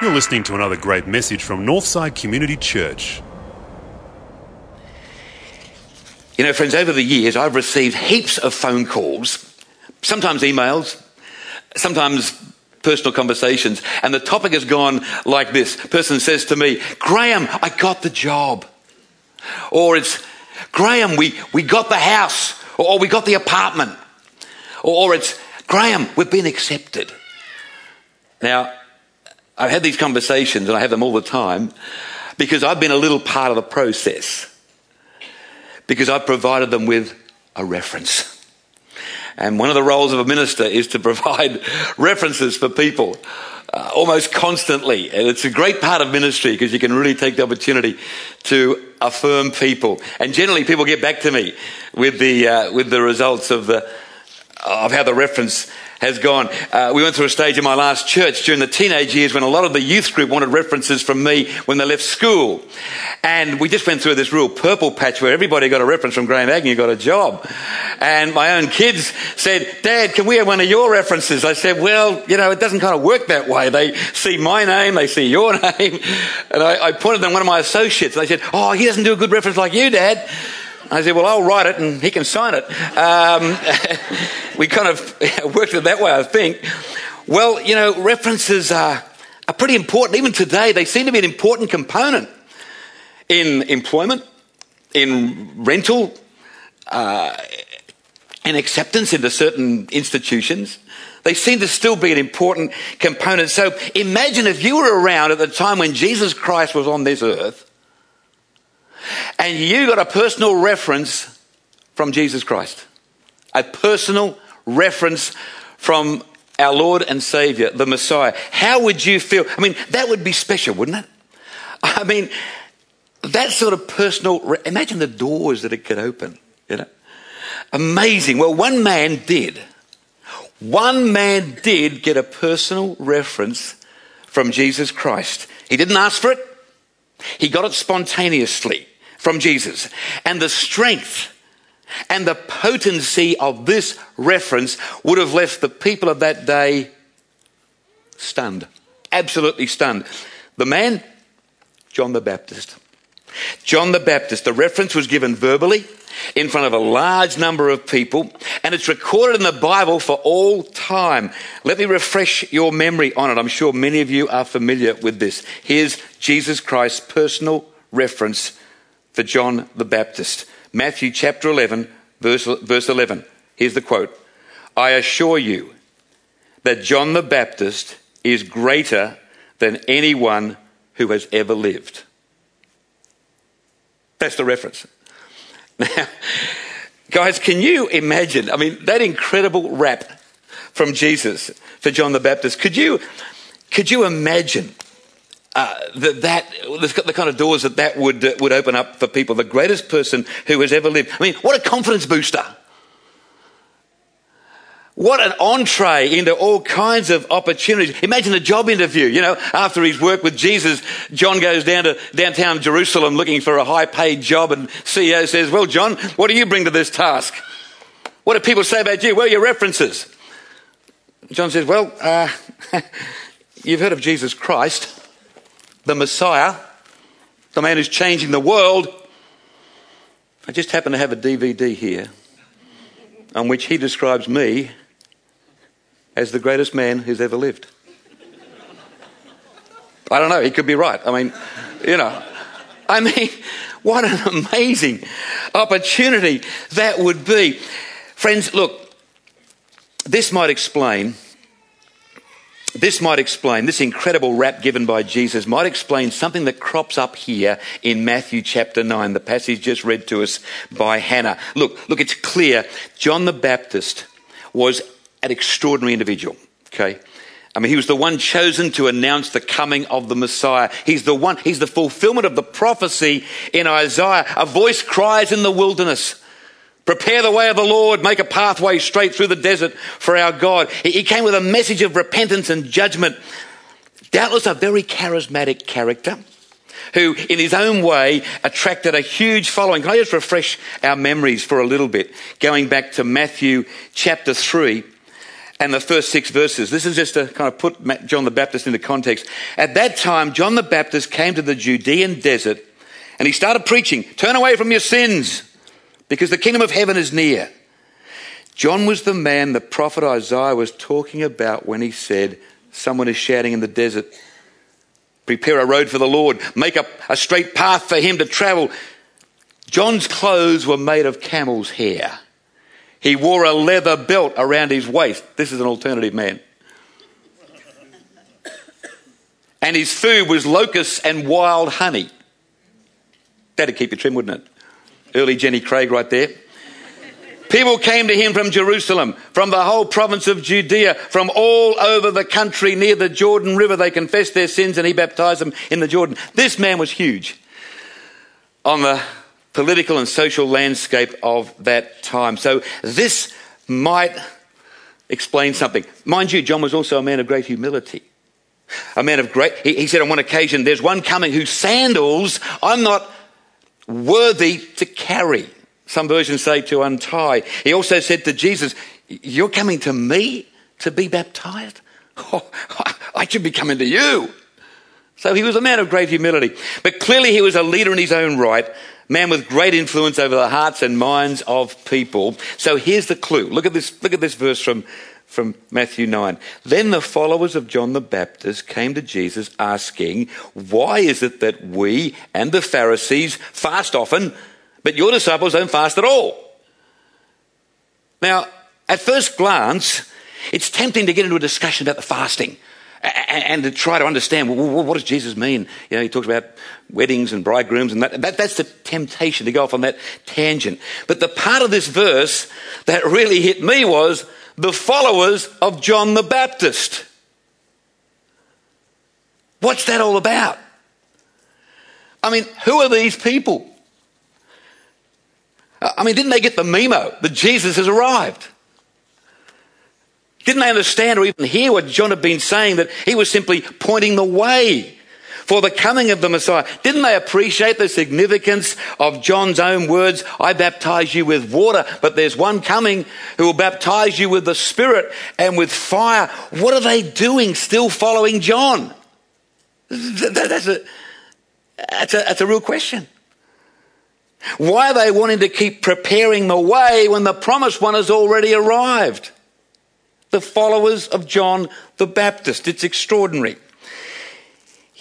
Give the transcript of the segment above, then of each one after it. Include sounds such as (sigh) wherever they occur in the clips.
You're listening to another great message from Northside Community Church. You know, friends, over the years, I've received heaps of phone calls, sometimes emails, sometimes personal conversations, and the topic has gone like this. Person says to me, Graham, I got the job. Or it's, Graham, we, we got the house. Or, or we got the apartment. Or, or it's, Graham, we've been accepted. Now, I've had these conversations and I have them all the time because I've been a little part of the process. Because I've provided them with a reference. And one of the roles of a minister is to (laughs) provide references for people uh, almost constantly. And it's a great part of ministry because you can really take the opportunity to affirm people. And generally, people get back to me with the, uh, with the results of, the, of how the reference has gone. Uh, we went through a stage in my last church during the teenage years when a lot of the youth group wanted references from me when they left school. And we just went through this real purple patch where everybody got a reference from Graham Agnew, got a job. And my own kids said, Dad, can we have one of your references? I said, well, you know, it doesn't kind of work that way. They see my name, they see your (laughs) name. And I, I pointed them one of my associates. They said, oh, he doesn't do a good reference like you, Dad. I said, well, I'll write it and he can sign it. Um, (laughs) we kind of (laughs) worked it that way, I think. Well, you know, references are, are pretty important. Even today, they seem to be an important component in employment, in rental, uh, in acceptance into certain institutions. They seem to still be an important component. So imagine if you were around at the time when Jesus Christ was on this earth and you got a personal reference from Jesus Christ. A personal reference from our Lord and Savior, the Messiah. How would you feel? I mean, that would be special, wouldn't it? (laughs) I mean, that sort of personal, re- imagine the doors that it could open, you know? Amazing. Well, one man did. One man did get a personal reference from Jesus Christ. He didn't ask for it. He got it spontaneously from Jesus. And the strength and the potency of this reference would have left the people of that day stunned. Absolutely stunned. The man, John the Baptist. John the Baptist. The reference was given verbally in front of a large number of people, and it's recorded in the Bible for all time. Let me refresh your memory on it. I'm sure many of you are familiar with this. Here's Jesus Christ's personal reference for John the Baptist. Matthew chapter 11, verse, verse 11. Here's the quote I assure you that John the Baptist is greater than anyone who has ever lived. That's the reference. Now, guys, can you imagine? I mean, that incredible rap from Jesus for John the Baptist. Could you, could you imagine uh, that, that the kind of doors that that would, uh, would open up for people? The greatest person who has ever lived. I mean, what a confidence booster. What an entree into all kinds of opportunities. Imagine a job interview. You know, after he's worked with Jesus, John goes down to downtown Jerusalem looking for a high paid job and CEO says, well, John, what do you bring to this task? What do people say about you? Are your references? John says, well, uh, (laughs) you've heard of Jesus Christ, the Messiah, the man who's changing the world. I just happen to have a DVD here on which he describes me as the greatest man who's ever lived. I don't know, he could be right. I mean, you know, I mean, (laughs) what an amazing opportunity that would be. Friends, look, this might explain, this might explain, this incredible rap given by Jesus might explain something that crops up here in Matthew chapter 9, the passage just read to us by Hannah. Look, look, it's clear John the Baptist was an extraordinary individual. Okay. I mean, he was the one chosen to announce the coming of the Messiah. He's the one, he's the fulfillment of the prophecy in Isaiah. A voice cries in the wilderness. Prepare the way of the Lord, make a pathway straight through the desert for our God. He came with a message of repentance and judgment. Doubtless a very charismatic character who, in his own way, attracted a huge following. Can I just refresh our memories for a little bit? Going back to Matthew chapter 3, and the first six verses. This is just to kind of put John the Baptist into context. At that time, John the Baptist came to the Judean desert and he started preaching, Turn away from your sins because the kingdom of heaven is near. John was the man the prophet Isaiah was talking about when he said, Someone is shouting in the desert, Prepare a road for the Lord, make a, a straight path for him to travel. John's clothes were made of camel's hair. He wore a leather belt around his waist. This is an alternative man. And his food was locusts and wild honey. That'd keep you trim, wouldn't it? Early Jenny Craig right there. People came to him from Jerusalem, from the whole province of Judea, from all over the country near the Jordan River. They confessed their sins and he baptized them in the Jordan. This man was huge on the political and social landscape of that time. So this might explain something. Mind you, John was also a man of great humility. A man of great, he, he said on one occasion, there's one coming whose sandals I'm not worthy to carry. Some versions say to untie. He also said to Jesus, You're coming to me to be baptized? (laughs) Oh, I should be coming to you. So he was a man of great humility. But clearly he was a leader in his own right, man with great influence over the hearts and minds of people. So here's the clue. Look at this, look at this verse from, from Matthew 9. Then the followers of John the Baptist came to Jesus asking, Why is it that we and the Pharisees fast often? but your disciples don't fast at all. Now, at first glance, it's tempting to get into a discussion about the fasting and to try to understand well, what does Jesus mean? You know, he talks about weddings and bridegrooms, and that, that, that's the temptation to go off on that tangent. But the part of this verse that really hit me was the followers of John the Baptist. What's that all about? I mean, who are these people? I mean, didn't they get the memo that Jesus has arrived? Didn't they understand or even hear what John had been saying that he was simply pointing the way for the coming of the Messiah? Didn't they appreciate the significance of John's own words? I baptize you with water, but there's one coming who will baptize you with the Spirit and with fire. What are they doing still following John? That's a, that's a, that's a real question. Why are they wanting to keep preparing the way when the promised one has already arrived? The followers of John the Baptist. It's extraordinary.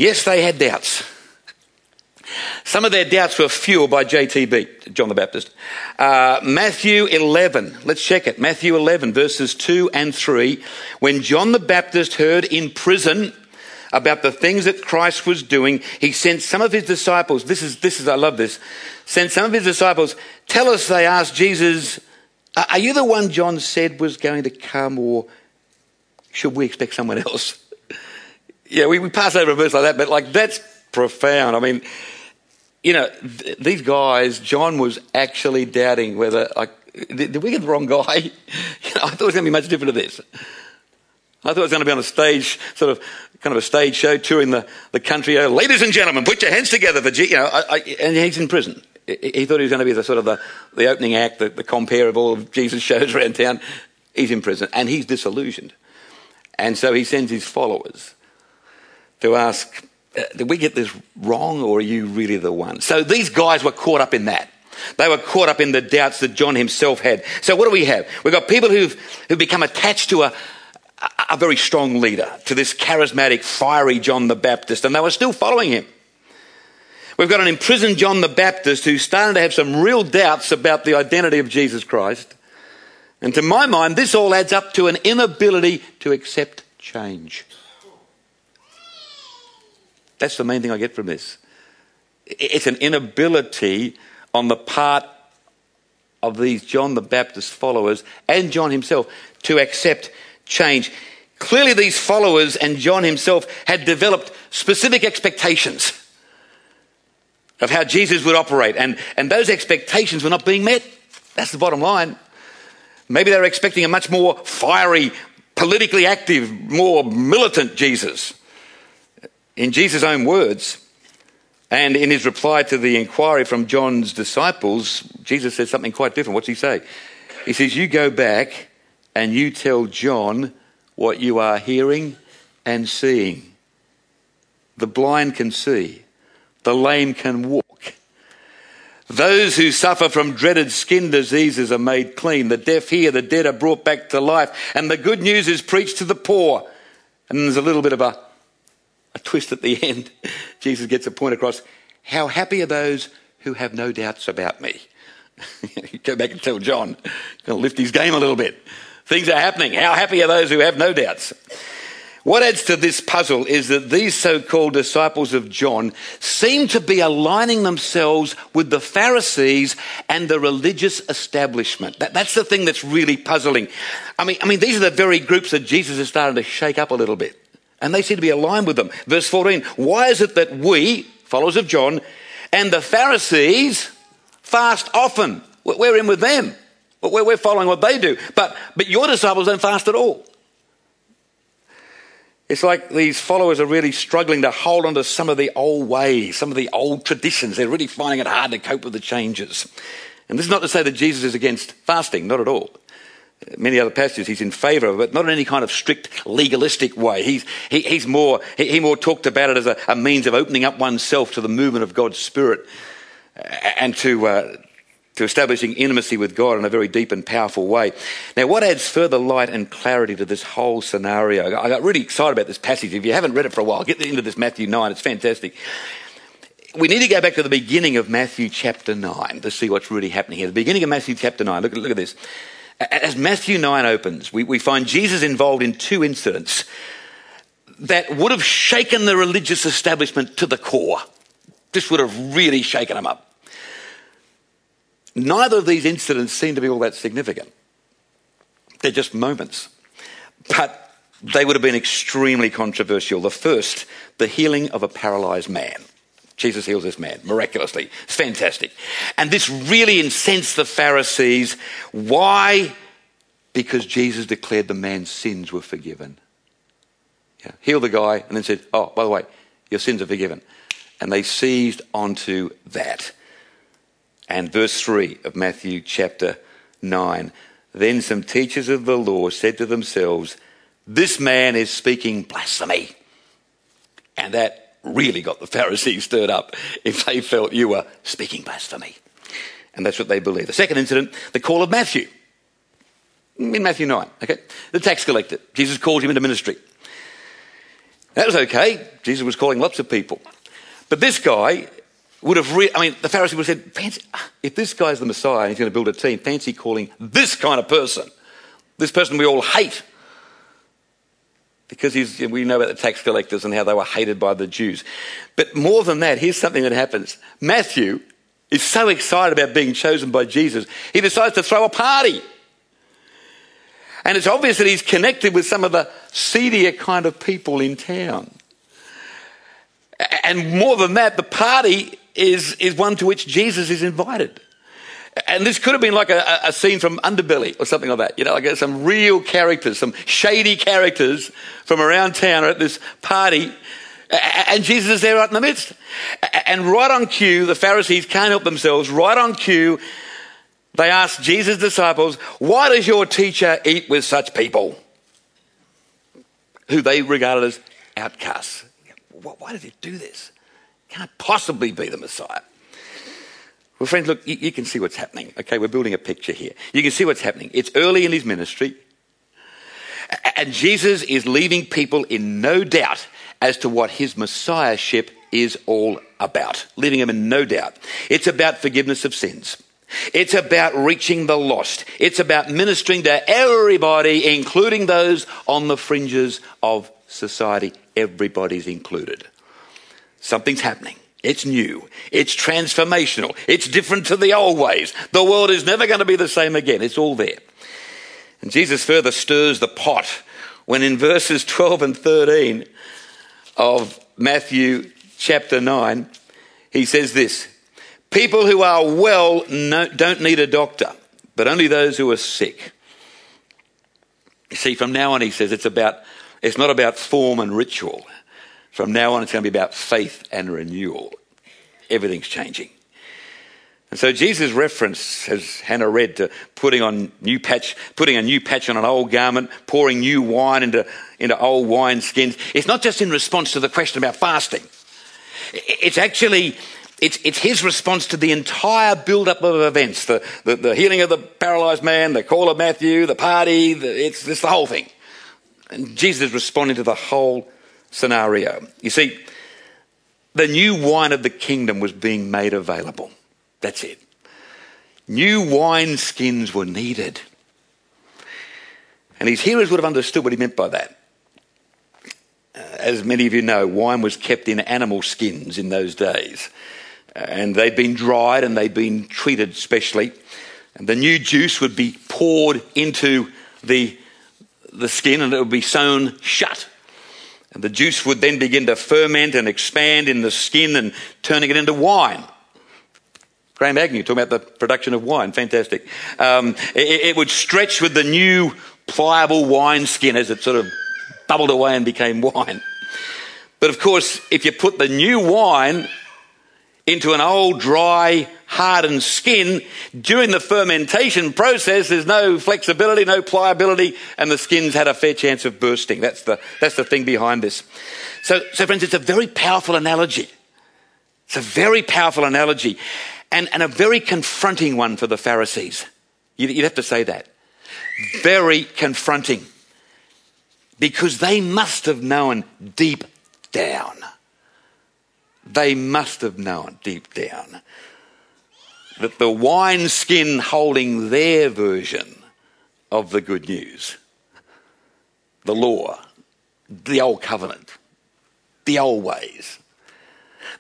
Yes, they had doubts. Some of their doubts were fueled by JTB, John the Baptist. Uh, Matthew 11, let's check it. Matthew 11, verses 2 and 3. When John the Baptist heard in prison about the things that Christ was doing, he sent some of his disciples. This is, this is, I love this. Sent some of his disciples. Tell us, they asked Jesus, are you the one John said was going to come, or should we expect someone else? Yeah, we, we pass over a verse like that, but like that's profound. I mean, you know, th- these guys, John was actually doubting whether, like, did, did we get the wrong guy? (laughs) you know, I thought it was going to be much different to this. I thought it was going to be on a stage, sort of, kind of a stage show touring the, the country. Oh, ladies and gentlemen, put your hands together for G. You know, I, I, and he's in prison. He thought he was going to be the sort of the, the opening act, the, the compere of all of Jesus' shows around town. He's in prison and he's disillusioned. And so he sends his followers to ask, uh, did we get this wrong or are you really the one? So these guys were caught up in that. They were caught up in the doubts that John himself had. So what do we have? We've got people who've, who've become attached to a, a very strong leader, to this charismatic, fiery John the Baptist, and they were still following him. We've got an imprisoned John the Baptist who's starting to have some real doubts about the identity of Jesus Christ. And to my mind, this all adds up to an inability to accept change. That's the main thing I get from this. It's an inability on the part of these John the Baptist followers and John himself to accept change. Clearly, these followers and John himself had developed specific expectations of how Jesus would operate, and, and those expectations were not being met. That's the bottom line. Maybe they were expecting a much more fiery, politically active, more militant Jesus. In Jesus' own words, and in his reply to the inquiry from John's disciples, Jesus says something quite different. What's he say? He says, You go back and you tell John what you are hearing and seeing. The blind can see, the lame can walk. Those who suffer from dreaded skin diseases are made clean. The deaf hear, the dead are brought back to life, and the good news is preached to the poor. And there's a little bit of a, a twist at the (laughs) end. Jesus gets a point across. How happy are those who have no doubts about me? (laughs) Go back and tell John. Going to lift his game a little bit. Things are happening. How happy are those who have no doubts? What adds to this puzzle is that these so called disciples of John seem to be aligning themselves with the Pharisees and the religious establishment. That, that's the thing that's really puzzling. I mean, I mean, these are the very groups that Jesus is starting to shake up a little bit. And they seem to be aligned with them. Verse 14 Why is it that we, followers of John, and the Pharisees fast often? We're in with them. We're following what they do. But, but your disciples don't fast at all. It's like these followers are really struggling to hold on to some of the old ways, some of the old traditions. They're really finding it hard to cope with the changes. And this is not to say that Jesus is against fasting, not at all. Many other passages he's in favour of it, not in any kind of strict legalistic way. He's, he, he's more, he, he, more talked about it as a, a, means of opening up oneself to the movement of God's Spirit and to, uh, to establishing intimacy with God in a very deep and powerful way. Now, what adds further light and clarity to this whole scenario? I got really excited about this passage. If you haven't read it for a while, get into this Matthew 9. It's fantastic. We need to go back to the beginning of Matthew chapter 9 to see what's really happening here. The beginning of Matthew chapter 9. Look, look at this. As Matthew 9 opens, we, we find Jesus involved in two incidents that would have shaken the religious establishment to the core. This would have really shaken them up. Neither of these incidents seem to be all that significant. They're just moments. But they would have been extremely controversial. The first, the healing of a paralyzed man. Jesus heals this man miraculously. It's fantastic. And this really incensed the Pharisees. Why? Because Jesus declared the man's sins were forgiven. Yeah. Healed the guy and then said, Oh, by the way, your sins are forgiven. And they seized onto that and verse 3 of Matthew chapter 9. Then some teachers of the law said to themselves, This man is speaking blasphemy. And that really got the Pharisees stirred up if they felt you were speaking blasphemy. And that's what they believe. The second incident, the call of Matthew. In Matthew 9, okay? The tax collector. Jesus called him into ministry. That was okay. Jesus was calling lots of people. But this guy would have, re- I mean, the Pharisees would have said, fancy, uh, if this guy's the Messiah and he's going to build a team, fancy calling this kind of person, this person we all hate. Because we know about the tax collectors and how they were hated by the Jews. But more than that, here's something that happens. Matthew is so excited about being chosen by Jesus, he decides to throw a party. And it's obvious that he's connected with some of the seedier kind of people in town. And more than that, the party is, is one to which Jesus is invited. And this could have been like a, a, scene from Underbelly or something like that. You know, like uh, some real characters, some shady characters from around town are at this party. And Jesus is there right in the midst. And right on cue, the Pharisees can't help themselves. Right on cue, they ask Jesus' disciples, Why does your teacher eat with such people? Who they regarded as outcasts. Why did he do this? Can't possibly be the Messiah. Well, friends, look, you, you, can see what's happening. Okay, we're building a picture here. You can see what's happening. It's early in his ministry, and Jesus is leaving people in no doubt as to what his messiahship is all about. Leaving them in no doubt. It's about forgiveness of sins. It's about reaching the lost. It's about ministering to everybody, including those on the fringes of society. Everybody's included. Something's happening. It's new. It's transformational. It's different to the old ways. The world is never going to be the same again. It's all there. And Jesus further stirs the pot when in verses 12 and 13 of Matthew chapter 9, he says this People who are well don't need a doctor, but only those who are sick. You see, from now on, he says it's about, it's not about form and ritual. From now on, it's going to be about faith and renewal. Everything's changing. And so Jesus' reference, as Hannah read, to putting on new patch, putting a new patch on an old garment, pouring new wine into, into old wine skins, it's not just in response to the question about fasting. It's actually it's, it's his response to the entire build-up of events, the, the, the healing of the paralyzed man, the call of Matthew, the party, the, it's, it's the whole thing. And Jesus is responding to the whole scenario. You see, the new wine of the kingdom was being made available. That's it. New wine skins were needed. And his hearers would have understood what he meant by that. As many of you know, wine was kept in animal skins in those days and they'd been dried and they'd been treated specially. And the new juice would be poured into the, the skin and it would be sewn shut. And the juice would then begin to ferment and expand in the skin and turning it into wine. Graham Agnew talking about the production of wine, fantastic. Um, it, it would stretch with the new pliable wine skin as it sort of bubbled away and became wine. But of course, if you put the new wine into an old, dry, hardened skin, during the fermentation process, there's no flexibility, no pliability, and the skin's had a fair chance of bursting. That's the, that's the thing behind this. So, so, friends, it's a very powerful analogy. It's a very powerful analogy and, and a very confronting one for the Pharisees. You'd, you'd have to say that. Very confronting. Because they must have known deep down they must have known deep down that the wineskin holding their version of the good news, the law, the old covenant, the old ways,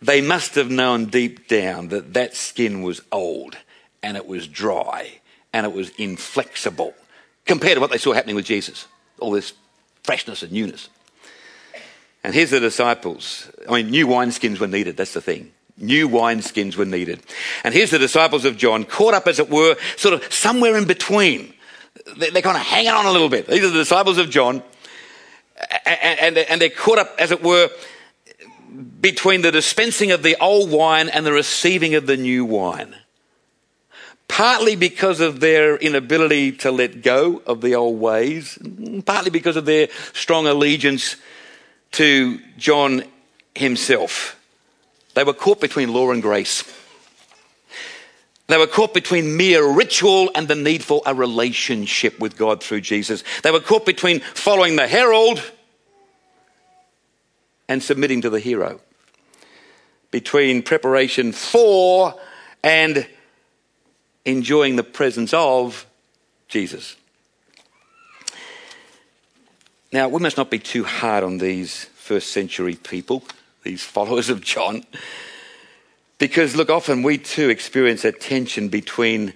they must have known deep down that that skin was old and it was dry and it was inflexible compared to what they saw happening with Jesus. All this freshness and newness. And here's the disciples. I mean, new wineskins were needed. That's the thing. New wineskins were needed. And here's the disciples of John, caught up, as it were, sort of somewhere in between. They're kind of hanging on a little bit. These are the disciples of John. And, they're caught up, as it were, between the dispensing of the old wine and the receiving of the new wine. Partly because of their inability to let go of the old ways, partly because of their strong allegiance to John himself. They were caught between law and grace. They were caught between mere ritual and the need for a relationship with God through Jesus. They were caught between following the herald and submitting to the hero. Between preparation for and enjoying the presence of Jesus. Now, we must not be too hard on these first century people, these followers of John, because look, often we too experience a tension between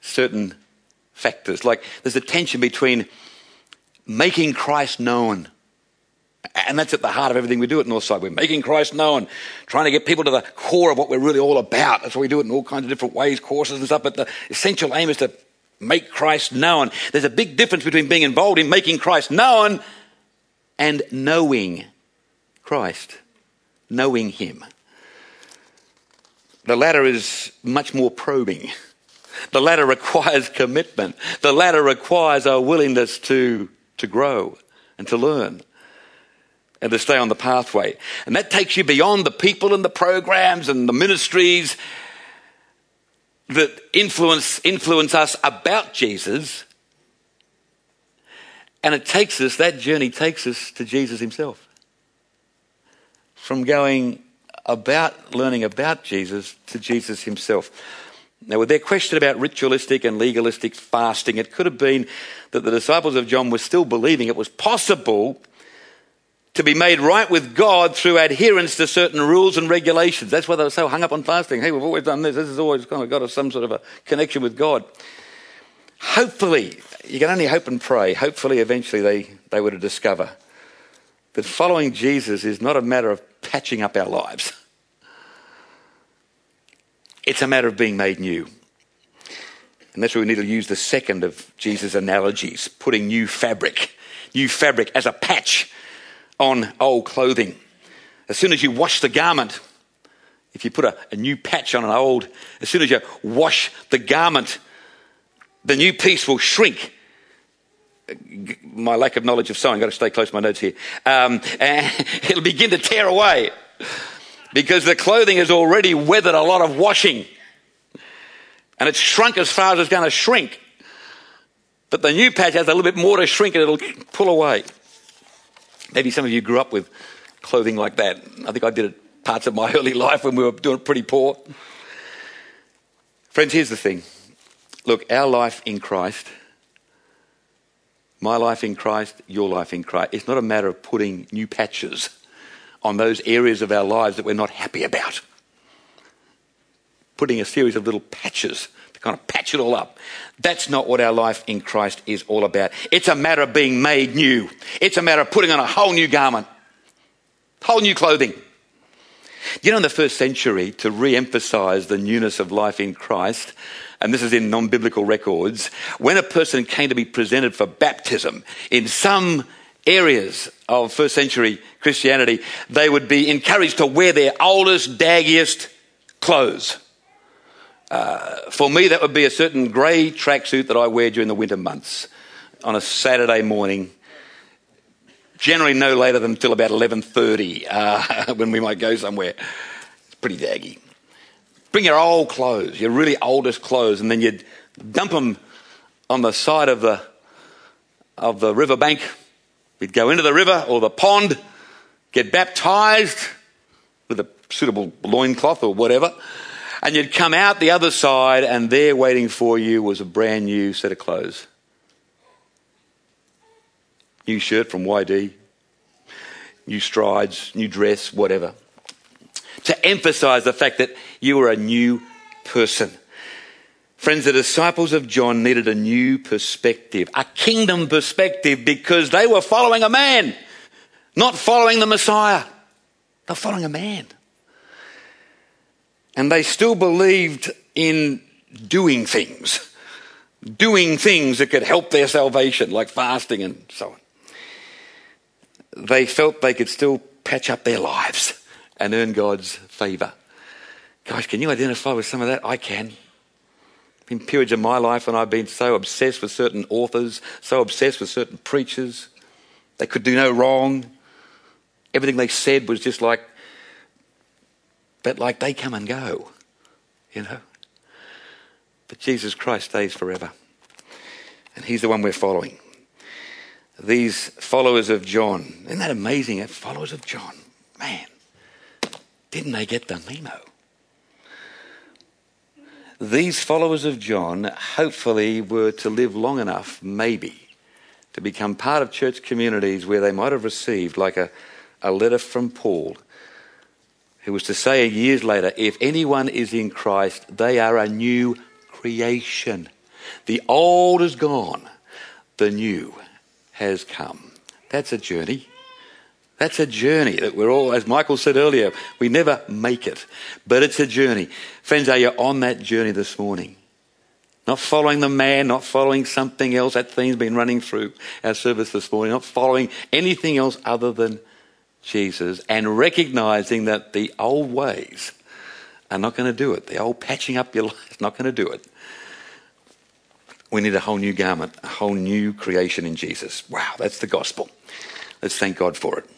certain factors. Like there's a tension between making Christ known. And that's at the heart of everything we do at Northside. We're making Christ known, trying to get people to the core of what we're really all about. That's why we do it in all kinds of different ways, courses and stuff. But the essential aim is to make Christ known. There's a big difference between being involved in making Christ known and knowing Christ, knowing Him. The latter is much more probing. The latter requires (laughs) commitment. The latter requires a willingness to, to grow and to learn and to stay on the pathway. And that takes you beyond the people and the programs and the ministries that influence, influence us about Jesus. And it takes us, that journey takes us to Jesus himself. From going about learning about Jesus to Jesus himself. Now, with their question about ritualistic and legalistic fasting, it could have been that the disciples of John were still believing it was possible to be made right with God through adherence to certain rules and regulations. That's why they were so hung up on fasting. Hey, we've always done this. This has always kind of got us some sort of a connection with God. Hopefully, you can only hope and pray. Hopefully, eventually, they, they were to discover that following Jesus is not a matter of patching up our lives, it's a matter of being made new. And that's where we need to use the second of Jesus' analogies putting new fabric, new fabric as a patch on old clothing. As soon as you wash the garment, If you put a, a new patch on an old, as soon as you wash the garment, the new piece will shrink. My lack of knowledge of sewing, I've got to stay close to my notes here. Um, and (laughs) it'll begin to tear away because the clothing has already weathered a lot of washing and it's shrunk as far as it's going to shrink. But the new patch has a little bit more to shrink and it'll pull away. Maybe some of you grew up with clothing like that. I think I did it parts of my (laughs) early life when we were doing pretty poor. Friends, here's the thing. Look, our life in Christ, my life in Christ, your life in Christ, it's not a matter of putting new patches on those areas of our lives that we're not happy about. Putting a series of little patches kind of patch it all up. That's not what our life in Christ is all about. It's a matter of being made new. It's a matter of putting on a whole new garment, whole new clothing. You know, in the first century, to re emphasize the newness of life in Christ, and this is in non biblical records, when a person came to be presented for baptism in some areas of first century Christianity, they would be encouraged to wear their oldest, daggiest clothes. Uh, for me, that would be a certain grey tracksuit that I wear during the winter months on a Saturday morning. Generally, no later than until about eleven thirty, uh, (laughs) when we might go somewhere. It's pretty daggy. Bring your old clothes, your really oldest clothes, and then you'd dump them on the side of the of the riverbank. We'd go into the river or the pond, get baptized with a suitable loincloth or whatever and you'd come out the other side, and there waiting for you was a brand new set of clothes. New shirt from YD, new strides, new dress, whatever. To emphasize the fact that you were a new person. Friends, the disciples of John needed a new perspective, a kingdom perspective, because they were following a man, not following the Messiah. They're following a man. And they still believed in doing things, doing things that could help their salvation, like fasting and so on. They felt they could still patch up their lives and earn God's favour. Guys, can you identify with some of that? I can. In periods of my life when I've been so obsessed with certain authors, so obsessed with certain preachers, they could do no wrong. Everything they said was just like but like they come and go, you know. But Jesus Christ stays forever. And he's the one we're following. These followers of John, isn't that amazing? Eh? Followers of John, man, didn't they get the memo? These followers of John hopefully were to live long enough, maybe, to become part of church communities where they might have received, like a, a letter from Paul, who was to say years later, if anyone is in Christ, they are a new creation. The old is gone, the new has come. That's a journey. That's a journey that we're all, as Michael said earlier, we never make it, but it's a journey. Friends, are you on that journey this morning? Not following the man, not following something else. That thing's been running through our service this morning. Not following anything else other than Jesus and recognizing that the old ways are not going to do it. The old patching up your (laughs) life is not going to do it. We need a whole new garment, a whole new creation in Jesus. Wow, that's the gospel. Let's thank God for it.